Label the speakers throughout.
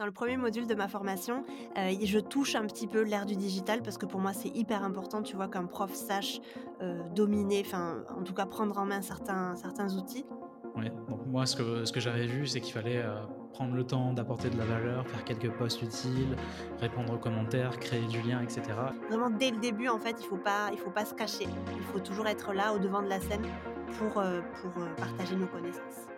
Speaker 1: Dans le premier module de ma formation, euh, je touche un petit peu l'ère du digital parce que pour moi c'est hyper important, tu vois, qu'un prof sache euh, dominer, enfin en tout cas prendre en main certains, certains outils.
Speaker 2: Donc moi ce que, ce que j'avais vu c'est qu'il fallait euh, prendre le temps d'apporter de la valeur, faire quelques posts utiles, répondre aux commentaires, créer du lien, etc.
Speaker 1: Vraiment dès le début en fait il faut pas, il faut pas se cacher, il faut toujours être là au devant de la scène pour, pour partager nos connaissances.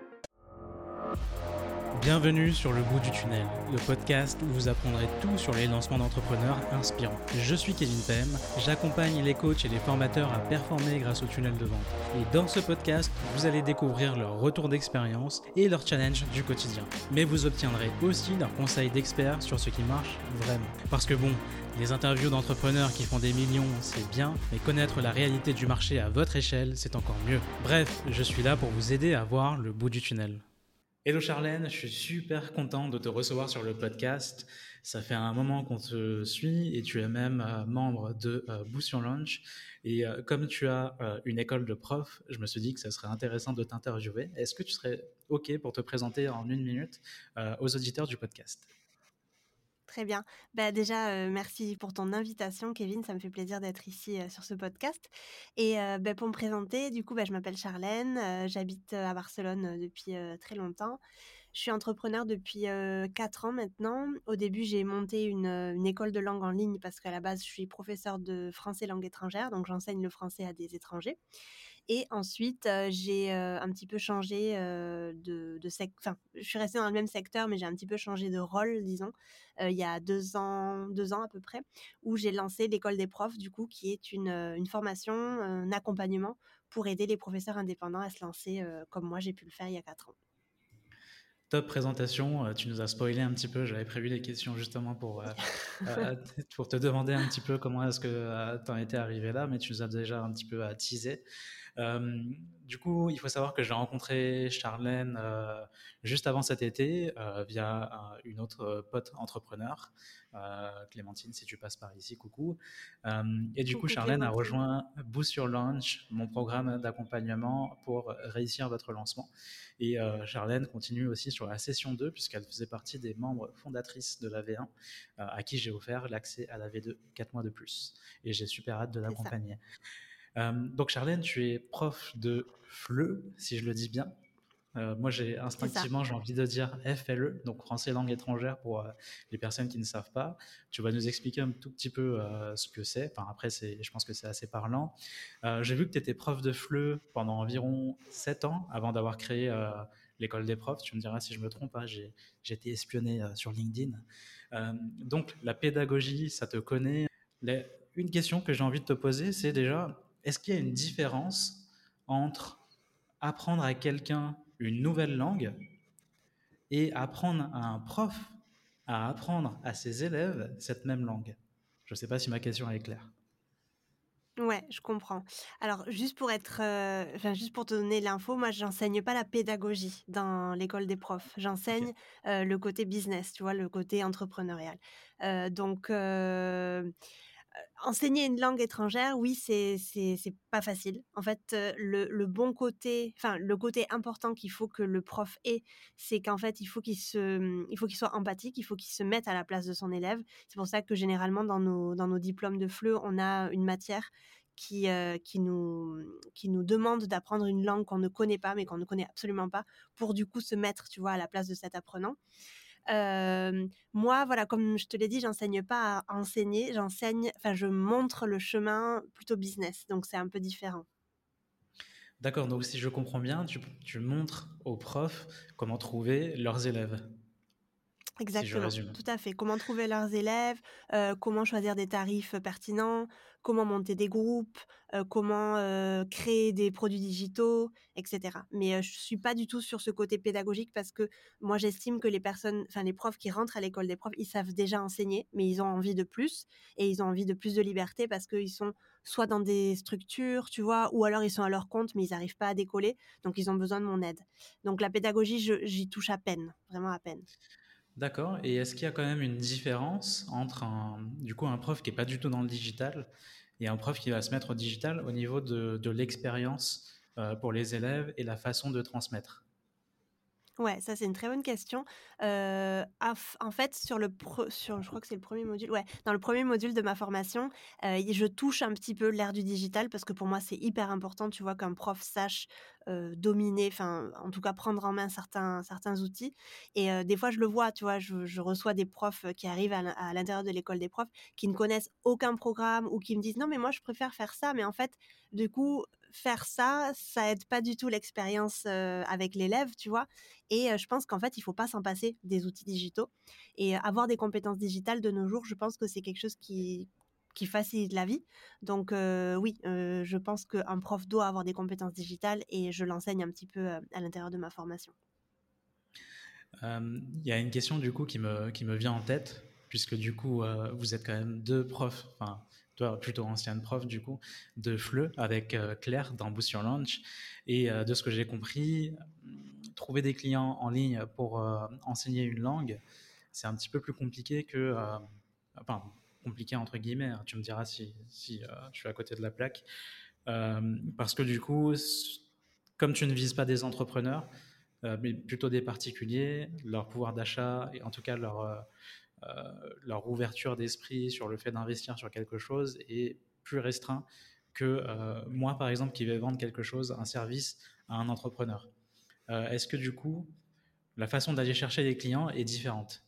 Speaker 2: Bienvenue sur Le Bout du Tunnel, le podcast où vous apprendrez tout sur les lancements d'entrepreneurs inspirants. Je suis Kevin Pem, j'accompagne les coachs et les formateurs à performer grâce au tunnel de vente. Et dans ce podcast, vous allez découvrir leur retour d'expérience et leurs challenges du quotidien. Mais vous obtiendrez aussi leurs conseils d'experts sur ce qui marche vraiment. Parce que bon, les interviews d'entrepreneurs qui font des millions, c'est bien, mais connaître la réalité du marché à votre échelle, c'est encore mieux. Bref, je suis là pour vous aider à voir le bout du tunnel. Hello Charlène, je suis super content de te recevoir sur le podcast. Ça fait un moment qu'on te suit et tu es même euh, membre de euh, Your Launch. Et euh, comme tu as une école de prof, je me suis dit que ça serait intéressant de t'interviewer. Est-ce que tu serais OK pour te présenter en une minute aux auditeurs du podcast?
Speaker 1: Très bien. Bah, déjà, merci pour ton invitation, Kevin. Ça me fait plaisir d'être ici sur ce podcast. Et bah, pour me présenter, du coup, bah, je m'appelle Charlène. J'habite à Barcelone depuis très longtemps. Je suis entrepreneur depuis 4 ans maintenant. Au début, j'ai monté une, une, école de langue en ligne parce qu'à la base, je suis professeur de français langue étrangère. Donc, j'enseigne le français à des étrangers. Et ensuite, j'ai un petit peu changé de, de secteur. Enfin, je suis restée dans le même secteur, mais j'ai un petit peu changé de rôle, disons, il y a deux ans, deux ans à peu près, où j'ai lancé l'école des profs, du coup, qui est une, une formation, un accompagnement pour aider les professeurs indépendants à se lancer comme moi j'ai pu le faire il y a quatre ans.
Speaker 2: Top présentation, tu nous as spoilé un petit peu. J'avais prévu des questions justement pour, pour te demander un petit peu comment est-ce que tu en étais arrivé là, mais tu nous as déjà un petit peu teasé. Euh, du coup, il faut savoir que j'ai rencontré Charlène euh, juste avant cet été euh, via une autre pote entrepreneur, Clémentine, si tu passes par ici, coucou. et du coup, Charlène a rejoint Boost Your Launch, mon programme d'accompagnement pour réussir votre lancement. Et Charlène continue aussi sur la session 2, puisqu'elle faisait partie des membres fondatrices de la V1, à qui j'ai offert l'accès à la V2 4 mois de plus. Et j'ai super hâte de l'accompagner. Euh, donc Charlène, tu es prof de FLE, si je le dis bien. Euh, moi, j'ai instinctivement, j'ai envie de dire FLE, donc français langue étrangère pour euh, les personnes qui ne savent pas. Tu vas nous expliquer un tout petit peu ce que c'est. Enfin, après, je pense que c'est assez parlant. j'ai vu que tu étais prof de FLE pendant environ 7 ans avant d'avoir créé l'école des profs. Tu me diras si je me trompe, hein, j'ai, j'ai été espionné sur LinkedIn. donc, la pédagogie, ça te connaît. une question que j'ai envie de te poser, c'est déjà, est-ce qu'il y a une différence entre apprendre à quelqu'un une nouvelle langue et apprendre à un prof à apprendre à ses élèves cette même langue? Je ne sais pas si ma question est claire.
Speaker 1: Ouais, je comprends. Alors, juste pour être, euh, enfin, juste pour te donner l'info, moi, j'enseigne pas la pédagogie dans l'école des profs. J'enseigne euh, le côté business, tu vois, le côté entrepreneurial. Euh, donc, enseigner une langue étrangère, oui, c'est pas facile. En fait, le, le bon côté, enfin le côté important qu'il faut que le prof ait, c'est qu'en fait, il faut qu'il qu'il soit empathique, il faut qu'il se mette à la place de son élève. C'est pour ça que généralement dans nos dans nos diplômes de FLE, on a une matière qui, qui, nous, qui nous demande d'apprendre une langue qu'on ne connaît pas, mais qu'on ne connaît absolument pas, pour du coup se mettre, tu vois, à la place de cet apprenant moi, voilà, comme je te l'ai dit, j'enseigne pas à enseigner, j'enseigne, enfin, je montre le chemin plutôt business, donc c'est un peu différent.
Speaker 2: D'accord, donc si je comprends bien, tu, tu montres aux profs comment trouver leurs élèves.
Speaker 1: Exactement, tout à fait. Comment trouver leurs élèves, comment choisir des tarifs pertinents, comment monter des groupes, comment créer des produits digitaux, etc. Mais je suis pas du tout sur ce côté pédagogique parce que moi j'estime que les personnes, enfin les profs qui rentrent à l'école des profs, ils savent déjà enseigner, mais ils ont envie de plus et ils ont envie de plus de liberté parce qu'ils sont soit dans des structures, tu vois, ou alors ils sont à leur compte mais ils n'arrivent pas à décoller, donc ils ont besoin de mon aide. Donc la pédagogie, j'y touche à peine, vraiment à peine.
Speaker 2: D'accord. Et est-ce qu'il y a quand même une différence entre un, du coup, un prof qui n'est pas du tout dans le digital et un prof qui va se mettre au digital au niveau de, l'expérience euh, pour les élèves et la façon de transmettre?
Speaker 1: Ouais, ça c'est une très bonne question. En fait, sur le sur je crois que c'est le premier module, ouais, dans le premier module de ma formation, je touche un petit peu l'ère du digital parce que pour moi, c'est hyper important, tu vois, qu'un prof sache, dominer, enfin, en tout cas, prendre en main certains certains outils et des fois, je le vois, tu vois? Je reçois des profs, qui arrivent à l'intérieur de l'école des profs, qui ne connaissent aucun programme ou qui me disent: «Non, mais moi, je préfère faire ça», mais en fait, du coup, faire ça, ça aide pas du tout l'expérience, avec l'élève, tu vois? Et je pense qu'en fait, il faut pas s'en passer des outils digitaux et avoir des compétences digitales de nos jours, je pense que c'est quelque chose qui qui facilite la vie. Donc oui, je pense qu'un prof doit avoir des compétences digitales et je l'enseigne un petit peu, à l'intérieur de ma formation.
Speaker 2: Il y a une question du coup qui me, qui me vient en tête, puisque du coup, euh, vous êtes quand même deux profs, enfin, toi plutôt ancienne prof du coup, de FLE avec euh, Claire dans Boost Your Launch. Et euh, de ce que j'ai compris, trouver des clients en ligne pour enseigner une langue, c'est un petit peu plus compliqué que. enfin, compliqué entre guillemets, hein. tu me diras si, si je suis à côté de la plaque. parce que du coup, comme tu ne vises pas des entrepreneurs, mais plutôt des particuliers, leur pouvoir d'achat et en tout cas leur, leur ouverture d'esprit sur le fait d'investir sur quelque chose est plus restreint que moi, par exemple, qui vais vendre quelque chose, un service à un entrepreneur. Est-ce que du coup, la façon d'aller chercher des clients est différente?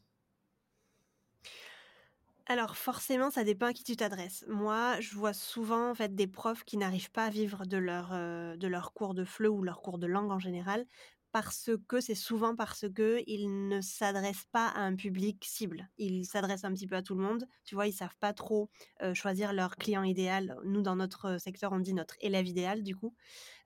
Speaker 1: Alors forcément, ça dépend à qui tu t'adresses. Moi, je vois souvent en fait des profs qui n'arrivent pas à vivre de leur, de leur cours de FLE ou leur cours de langue en général parce que c'est souvent parce qu'ils ne s'adressent pas à un public cible. Ils s'adressent un petit peu à tout le monde. Tu vois, ils savent pas trop choisir leur client idéal. Nous, dans notre secteur, on dit notre élève idéal, du coup.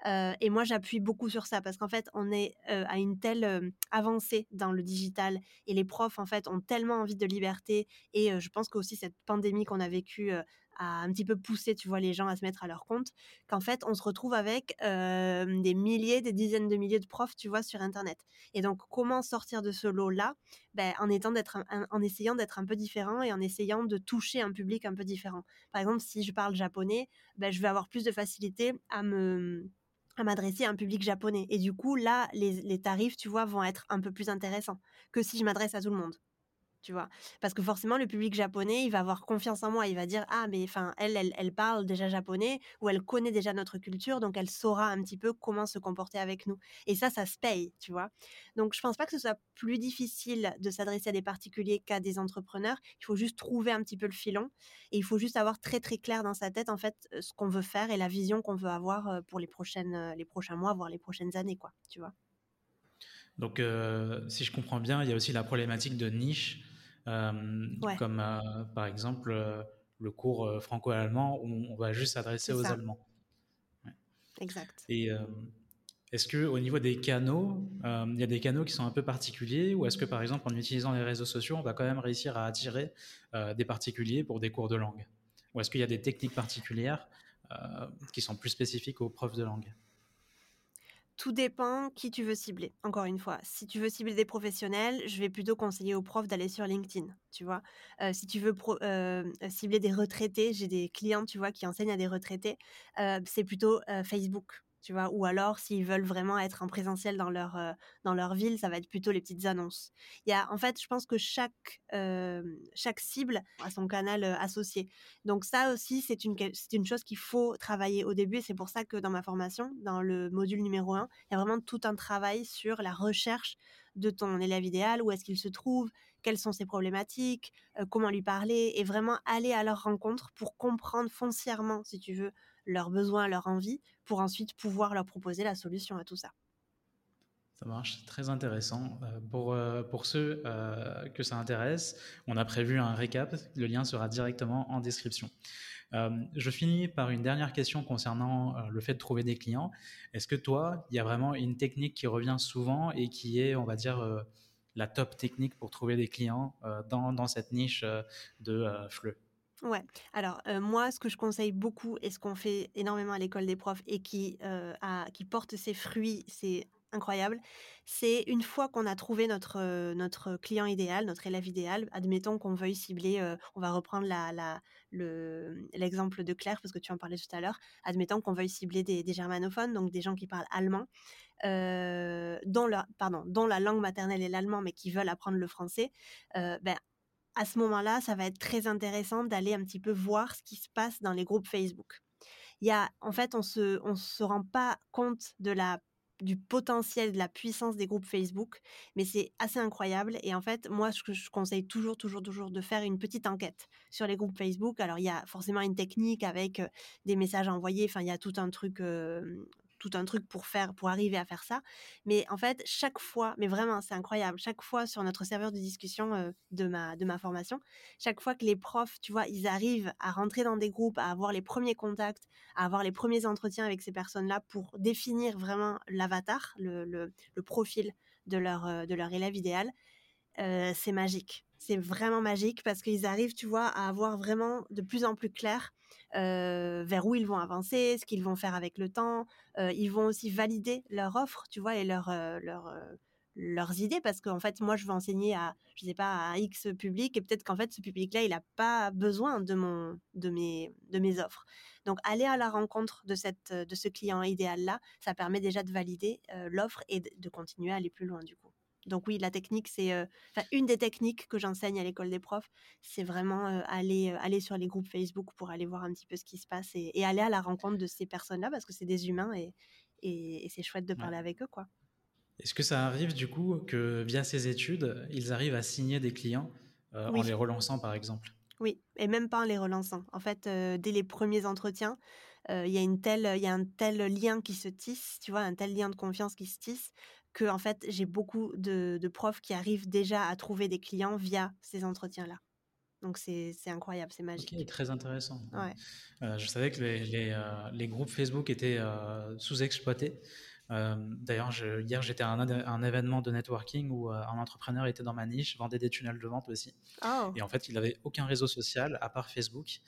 Speaker 1: et moi, j'appuie beaucoup sur ça parce qu'en fait, on est à une telle avancée dans le digital et les profs, en fait, ont tellement envie de liberté. Et je pense qu'aussi cette pandémie qu'on a vécue à un petit peu pousser, tu vois, les gens à se mettre à leur compte, qu'en fait, on se retrouve avec des milliers, des dizaines de milliers de profs, tu vois, sur Internet. Et donc, comment sortir de ce lot-là? Ben, en, essayant d'être un peu différent et en essayant de toucher un public un peu différent. Par exemple, si je parle japonais, ben, je vais avoir plus de facilité à me à m'adresser à un public japonais. Et du coup, là, les, les tarifs, tu vois, vont être un peu plus intéressants que si je m'adresse à tout le monde tu vois? Parce que forcément le public japonais il va avoir confiance en moi. Il va dire ah mais enfin elle, elle, elle parle déjà japonais ou elle connaît déjà notre culture donc elle saura un petit peu comment se comporter avec nous. Et ça ça se paye tu vois? Donc je pense pas que ce soit plus difficile de s'adresser à des particuliers qu'à des entrepreneurs. Il faut juste trouver un petit peu le filon et il faut juste avoir très très clair dans sa tête en fait ce qu'on veut faire et la vision qu'on veut avoir pour les prochaines les prochains mois voire les prochaines années quoi tu vois?
Speaker 2: Donc, si je comprends bien, il y a aussi la problématique de niche euh, comme euh, par exemple euh, le cours franco-allemand où on va juste s'adresser aux Allemands.
Speaker 1: Exact.
Speaker 2: Et est-ce que au niveau des canaux, il y a des canaux qui sont un peu particuliers ou est-ce que par exemple en utilisant les réseaux sociaux, on va quand même réussir à attirer des particuliers pour des cours de langue? Ou est-ce qu'il y a des techniques particulières qui sont plus spécifiques aux profs de langue?
Speaker 1: Tout dépend qui tu veux cibler. Encore une fois, si tu veux cibler des professionnels, je vais plutôt conseiller aux profs d'aller sur LinkedIn, tu vois. Euh, si tu veux euh, cibler des retraités, j'ai des clients, tu vois, qui enseignent à des retraités, euh, c'est plutôt Facebook, tu vois. Ou alors, s'ils veulent vraiment être en présentiel dans leur, dans leur ville, ça va être plutôt les petites annonces. Il y a, en fait, je pense que chaque, chaque cible a son canal associé. Donc ça aussi, c'est une, c'est une chose qu'il faut travailler au début. Et c'est pour ça que dans ma formation, dans le module numéro 1, il y a vraiment tout un travail sur la recherche de ton élève idéal, où est-ce qu'il se trouve, quelles sont ses problématiques, comment lui parler, et vraiment aller à leur rencontre pour comprendre foncièrement, si tu veux, leurs besoins, leurs envies, pour ensuite pouvoir leur proposer la solution à tout ça.
Speaker 2: Ça marche, très intéressant. Euh, pour, euh, pour ceux euh, que ça intéresse, on a prévu un récap, le lien sera directement en description. je finis par une dernière question concernant le fait de trouver des clients. Est-ce que toi, il y a vraiment une technique qui revient souvent et qui est, on va dire, la top technique pour trouver des clients dans, dans, cette niche de FLE
Speaker 1: Ouais. Alors, moi, ce que je conseille beaucoup et ce qu'on fait énormément à l'école des profs et qui, qui porte ses fruits, c'est incroyable, c'est une fois qu'on a trouvé notre, notre client idéal, notre élève idéal, admettons qu'on veuille cibler, on va reprendre l'exemple de Claire parce que tu en parlais tout à l'heure. Admettons qu'on veuille cibler des germanophones, donc des gens qui parlent allemand. dont, dont la langue maternelle est l'allemand, mais qui veulent apprendre le français, ben, à ce moment-là, ça va être très intéressant d'aller un petit peu voir ce qui se passe dans les groupes Facebook. Il y a, en fait, on se, on se rend pas compte de la du potentiel, de la puissance des groupes Facebook, mais c'est assez incroyable. Et en fait, moi, ce que je conseille toujours, toujours, toujours de faire une petite enquête sur les groupes Facebook. Alors, il y a forcément une technique avec des messages envoyés. Enfin, il y a tout un truc tout un truc pour faire, pour arriver à faire ça. Mais en fait, chaque fois, mais vraiment, c'est incroyable, chaque fois sur notre serveur de discussion euh, de, ma, de ma formation, chaque fois que les profs, tu vois, ils arrivent à rentrer dans des groupes, à avoir les premiers contacts, à avoir les premiers entretiens avec ces personnes-là pour définir vraiment l'avatar, le, le, profil de leur, euh, de leur élève idéal, euh, c'est magique. C'est vraiment magique parce qu'ils arrivent, tu vois, à avoir vraiment de plus en plus clair vers où ils vont avancer, ce qu'ils vont faire avec le temps. ils vont aussi valider leur offre, tu vois, et leur, leur leurs idées parce qu'en fait moi je veux enseigner à je sais pas à X public et peut-être qu'en fait ce public là il n'a pas besoin de mon de mes de mes offres donc aller à la rencontre de cette de ce client idéal là ça permet déjà de valider l'offre et de continuer à aller plus loin du coup donc oui, la technique, c'est une des techniques que j'enseigne à l'école des profs, c'est vraiment aller, aller sur les groupes Facebook pour aller voir un petit peu ce qui se passe et, aller à la rencontre de ces personnes-là parce que c'est des humains et, et, c'est chouette de parler avec eux. quoi.
Speaker 2: Est-ce que ça arrive du coup que via ces études, ils arrivent à signer des clients en les relançant par exemple?
Speaker 1: Oui, et même pas en les relançant. En fait, dès les premiers entretiens, il y a une telle, il y a un tel lien qui se tisse, tu vois, un tel lien de confiance qui se tisse que en fait j'ai beaucoup de, profs qui arrivent déjà à trouver des clients via ces entretiens-là. Donc c'est incroyable, c'est magique.
Speaker 2: Ok, très intéressant. Euh, je savais que les, euh, groupes Facebook étaient euh, sous-exploités. D'ailleurs, hier j'étais à un, événement de networking où un entrepreneur était dans ma niche, vendait des tunnels de vente aussi. Oh. Et en fait, il n'avait aucun réseau social à part Facebook.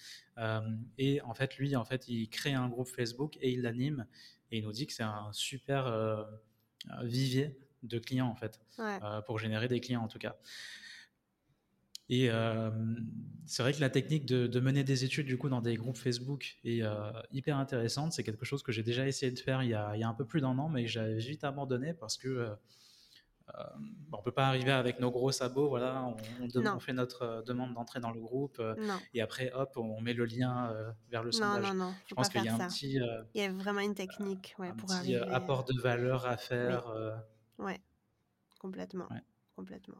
Speaker 2: et en fait, lui, en fait, il crée un groupe Facebook et il l'anime. Et il nous dit que c'est un super vivier de clients en fait, euh, pour générer des clients en tout cas. Et euh, c'est vrai que la technique de, mener des études du coup dans des groupes Facebook est euh, hyper intéressante. C'est quelque chose que j'ai déjà essayé de faire il y a, il y a un peu plus d'un an, mais j'avais vite abandonné parce que euh, on peut pas arriver avec nos gros sabots, voilà, on, fait notre euh, demande d'entrée dans le groupe euh, et après, hop, on met le lien vers le sondage.
Speaker 1: Non, non, non,
Speaker 2: je pense qu'il y a un petit.
Speaker 1: il y a vraiment une technique ouais, pour
Speaker 2: petit, apport de valeur à faire.
Speaker 1: Oui, ouais. complètement. Complètement.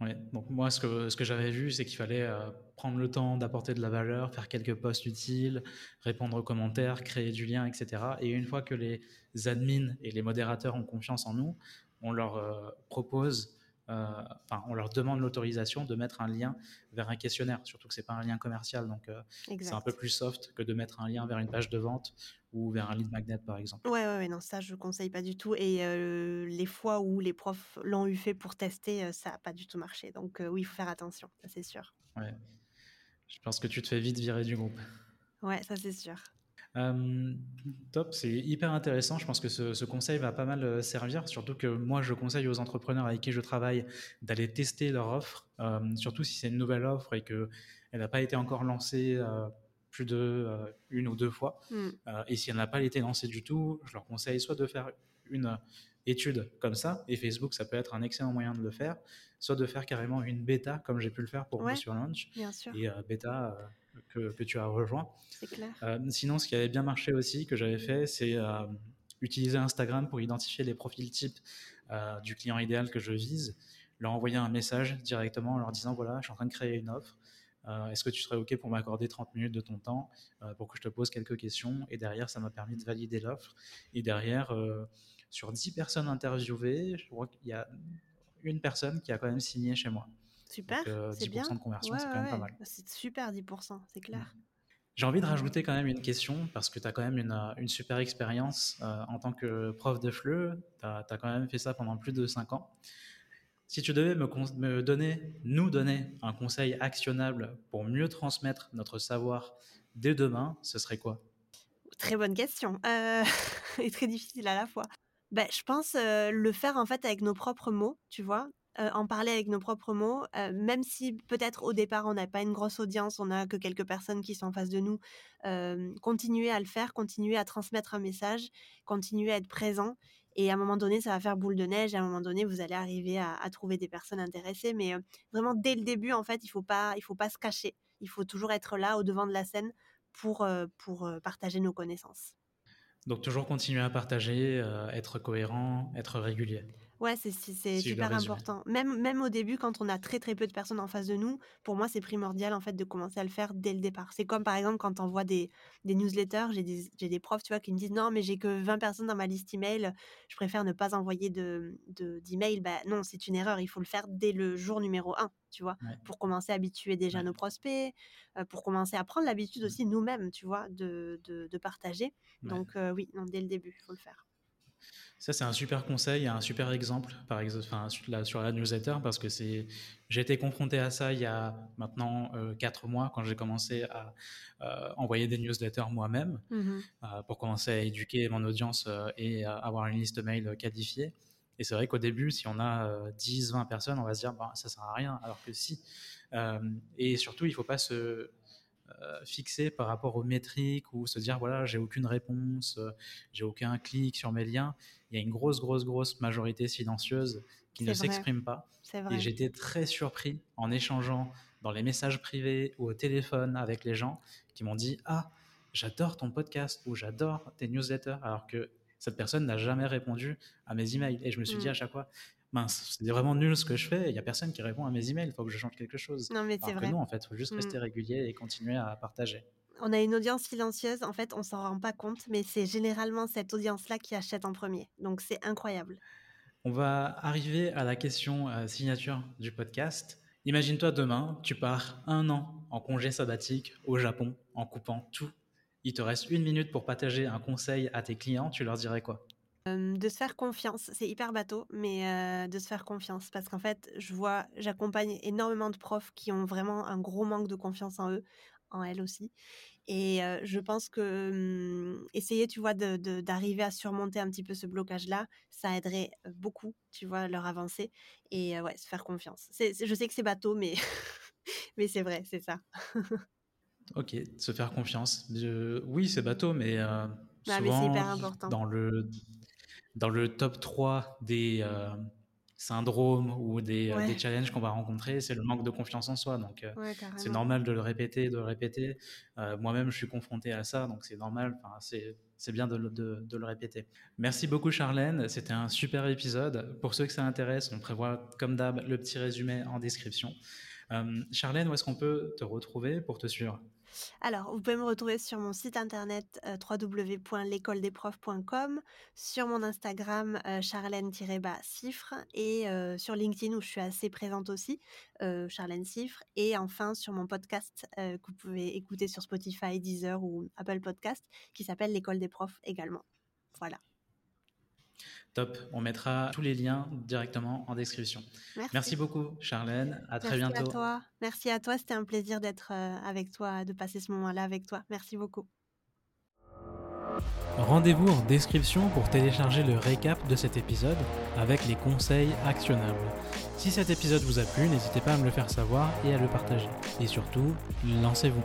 Speaker 2: Ouais. Donc moi, ce que, ce que j'avais vu, c'est qu'il fallait prendre le temps d'apporter de la valeur, faire quelques posts utiles, répondre aux commentaires, créer du lien, etc. Et une fois que les admins et les modérateurs ont confiance en nous, on leur euh, propose, euh, enfin, on leur demande l'autorisation de mettre un lien vers un questionnaire, surtout que c'est pas un lien commercial, donc euh, c'est un peu plus soft que de mettre un lien vers une page de vente ou vers un lead magnet par exemple.
Speaker 1: Ouais, ouais, non, ça je conseille pas du tout. Et les fois où les profs l'ont eu fait pour tester, ça n'a pas du tout marché. Donc oui, il faut faire attention, ça c'est sûr.
Speaker 2: Ouais. Je pense que tu te fais vite virer du groupe.
Speaker 1: Ouais, ça c'est sûr.
Speaker 2: Euh, top, c'est hyper intéressant. Je pense que ce, conseil va pas mal euh, servir, surtout que moi, je conseille aux entrepreneurs avec qui je travaille d'aller tester leur offre, euh, surtout si c'est une nouvelle offre et qu'elle n'a pas été encore lancée plus de une ou deux fois. Mm. et si elle n'a pas été lancée du tout, je leur conseille soit de faire une étude comme ça, et Facebook, ça peut être un excellent moyen de le faire, soit de faire carrément une bêta, comme j'ai pu le faire pour
Speaker 1: ouais,
Speaker 2: sur Launch.
Speaker 1: Bien sûr.
Speaker 2: Et bêta que, tu as rejoint.
Speaker 1: C'est clair.
Speaker 2: Euh, sinon, ce qui avait bien marché aussi, que j'avais fait, c'est euh, utiliser Instagram pour identifier les profils types euh, du client idéal que je vise, leur envoyer un message directement en leur disant voilà, je suis en train de créer une offre. Est-ce que tu serais OK pour m'accorder 30 minutes de ton temps pour que je te pose quelques questions Et derrière, ça m'a permis de valider l'offre. Et derrière, sur 10 personnes interviewées, je crois qu'il y a une personne qui a quand même signé chez moi.
Speaker 1: Super, c'est bien.
Speaker 2: de conversion, c'est quand même pas mal.
Speaker 1: C'est super 10%, c'est clair. Mmh.
Speaker 2: J'ai envie de rajouter quand même une question, parce que tu as quand même une, une super expérience euh, en tant que prof de FLE, tu as, quand même fait ça pendant plus de 5 ans. Si tu devais me, me, donner, nous donner un conseil actionnable pour mieux transmettre notre savoir dès demain, ce serait quoi?
Speaker 1: Très bonne question, euh, et très difficile à la fois. Ben, je pense euh, le faire en fait avec nos propres mots, tu vois. Euh, en parler avec nos propres mots, euh, même si peut-être au départ on n'a pas une grosse audience, on n'a que quelques personnes qui sont en face de nous, euh, continuer à le faire, continuer à transmettre un message, continuer à être présent Et à un moment donné, ça va faire boule de neige. À un moment donné, vous allez arriver à, trouver des personnes intéressées. Mais vraiment, dès le début, en fait, il faut pas, faut pas se cacher. Il faut toujours être là, au devant de la scène, pour, pour partager nos connaissances.
Speaker 2: Donc toujours continuer à partager, être cohérent, être régulier.
Speaker 1: Ouais, c'est super important. Même, même au début, quand on a très très peu de personnes en face de nous, pour moi, c'est primordial en fait de commencer à le faire dès le départ. C'est comme par exemple quand on voit des, des newsletters, j'ai des, des, profs tu vois, qui me disent non, mais j'ai que 20 personnes dans ma liste email, je préfère ne pas envoyer d'email. De, d'email. bah, non, c'est une erreur, il faut le faire dès le jour numéro 1, tu vois, pour commencer à habituer déjà nos prospects, euh, pour commencer à prendre l'habitude mmh. aussi nous-mêmes, tu vois, de, de, de partager. Donc euh, oui, non, dès le début, il faut le faire.
Speaker 2: Ça, c'est un super conseil, un super exemple, par exemple, enfin, sur, la, sur la newsletter, parce que c'est, j'ai été confronté à ça il y a maintenant euh, quatre mois, quand j'ai commencé à euh, envoyer des newsletters moi-même, mmh euh, pour commencer à éduquer mon audience et avoir une liste mail qualifiée. Et c'est vrai qu'au début, si on a 10, 20 personnes, on va se dire, bah, ça sert à rien, alors que si. et surtout, il ne faut pas se euh, fixé par rapport aux métriques ou se dire voilà j'ai aucune réponse, euh, j'ai aucun clic sur mes liens. Il y a une grosse grosse grosse majorité silencieuse qui ne s'exprime pas. Et j'étais très surpris en échangeant dans les messages privés ou au téléphone avec les gens qui m'ont dit ah j'adore ton podcast ou j'adore tes newsletters alors que cette personne n'a jamais répondu à mes emails et je me suis dit mmh. à chaque fois mince, c'est vraiment nul ce que je fais, il n'y a personne qui répond à mes emails, il faut que je change quelque chose.
Speaker 1: Non, mais c'est vrai.
Speaker 2: non, en fait, il faut juste mmh. rester régulier et continuer à partager.
Speaker 1: On a une audience silencieuse, en fait, on s'en rend pas compte, mais c'est généralement cette audience-là qui achète en premier. Donc, c'est incroyable.
Speaker 2: On va arriver à la question euh, signature du podcast. Imagine-toi demain, tu pars un an en congé sabbatique au Japon en coupant tout. Il te reste une minute pour partager un conseil à tes clients, tu leur dirais quoi?
Speaker 1: De se faire confiance, c'est hyper bateau, mais de se faire confiance parce qu'en fait, je vois j'accompagne énormément de profs qui ont vraiment un gros manque de confiance en eux, en elles aussi et je pense que, mmh, essayer, tu vois, d'arriver à surmonter un petit peu ce blocage-là, ça aiderait, beaucoup, tu vois, leur avancer et ouais, se faire confiance. Je sais que c'est bateau, mais mais c'est vrai, c'est ça.
Speaker 2: OK, se faire confiance. oui, c'est bateau, mais bah,
Speaker 1: important.
Speaker 2: dans le dans le top 3 des euh, syndromes ou des, euh, des challenges qu'on va rencontrer, c'est le manque de confiance en soi. Donc, euh, c'est normal de le répéter, de le répéter. Moi-même, je suis confronté à ça, donc c'est normal. c'est bien de, de, de, le répéter. Merci beaucoup, Charlène. C'était un super épisode. Pour ceux que ça intéresse, on prévoit, comme d'hab, le petit résumé en description. Charlène, où est-ce qu'on peut te retrouver pour te suivre?
Speaker 1: Alors, vous pouvez me retrouver sur mon site internet euh, sur mon Instagram euh, charlène-cifre et euh, sur LinkedIn où je suis assez présente aussi, Charlène Cifre, et enfin sur mon podcast que vous pouvez écouter sur Spotify, Deezer ou Apple Podcast qui s'appelle l'école des profs également. Voilà.
Speaker 2: Top. On mettra tous les liens directement en description. Merci, beaucoup, Charlène. À très bientôt.
Speaker 1: Merci à toi. Merci à toi. C'était un plaisir d'être euh, avec toi, de passer ce moment-là avec toi. Merci beaucoup.
Speaker 2: Rendez-vous en description pour télécharger le récap de cet épisode avec les conseils actionnables. Si cet épisode vous a plu, n'hésitez pas à me le faire savoir et à le partager. Et surtout, lancez-vous.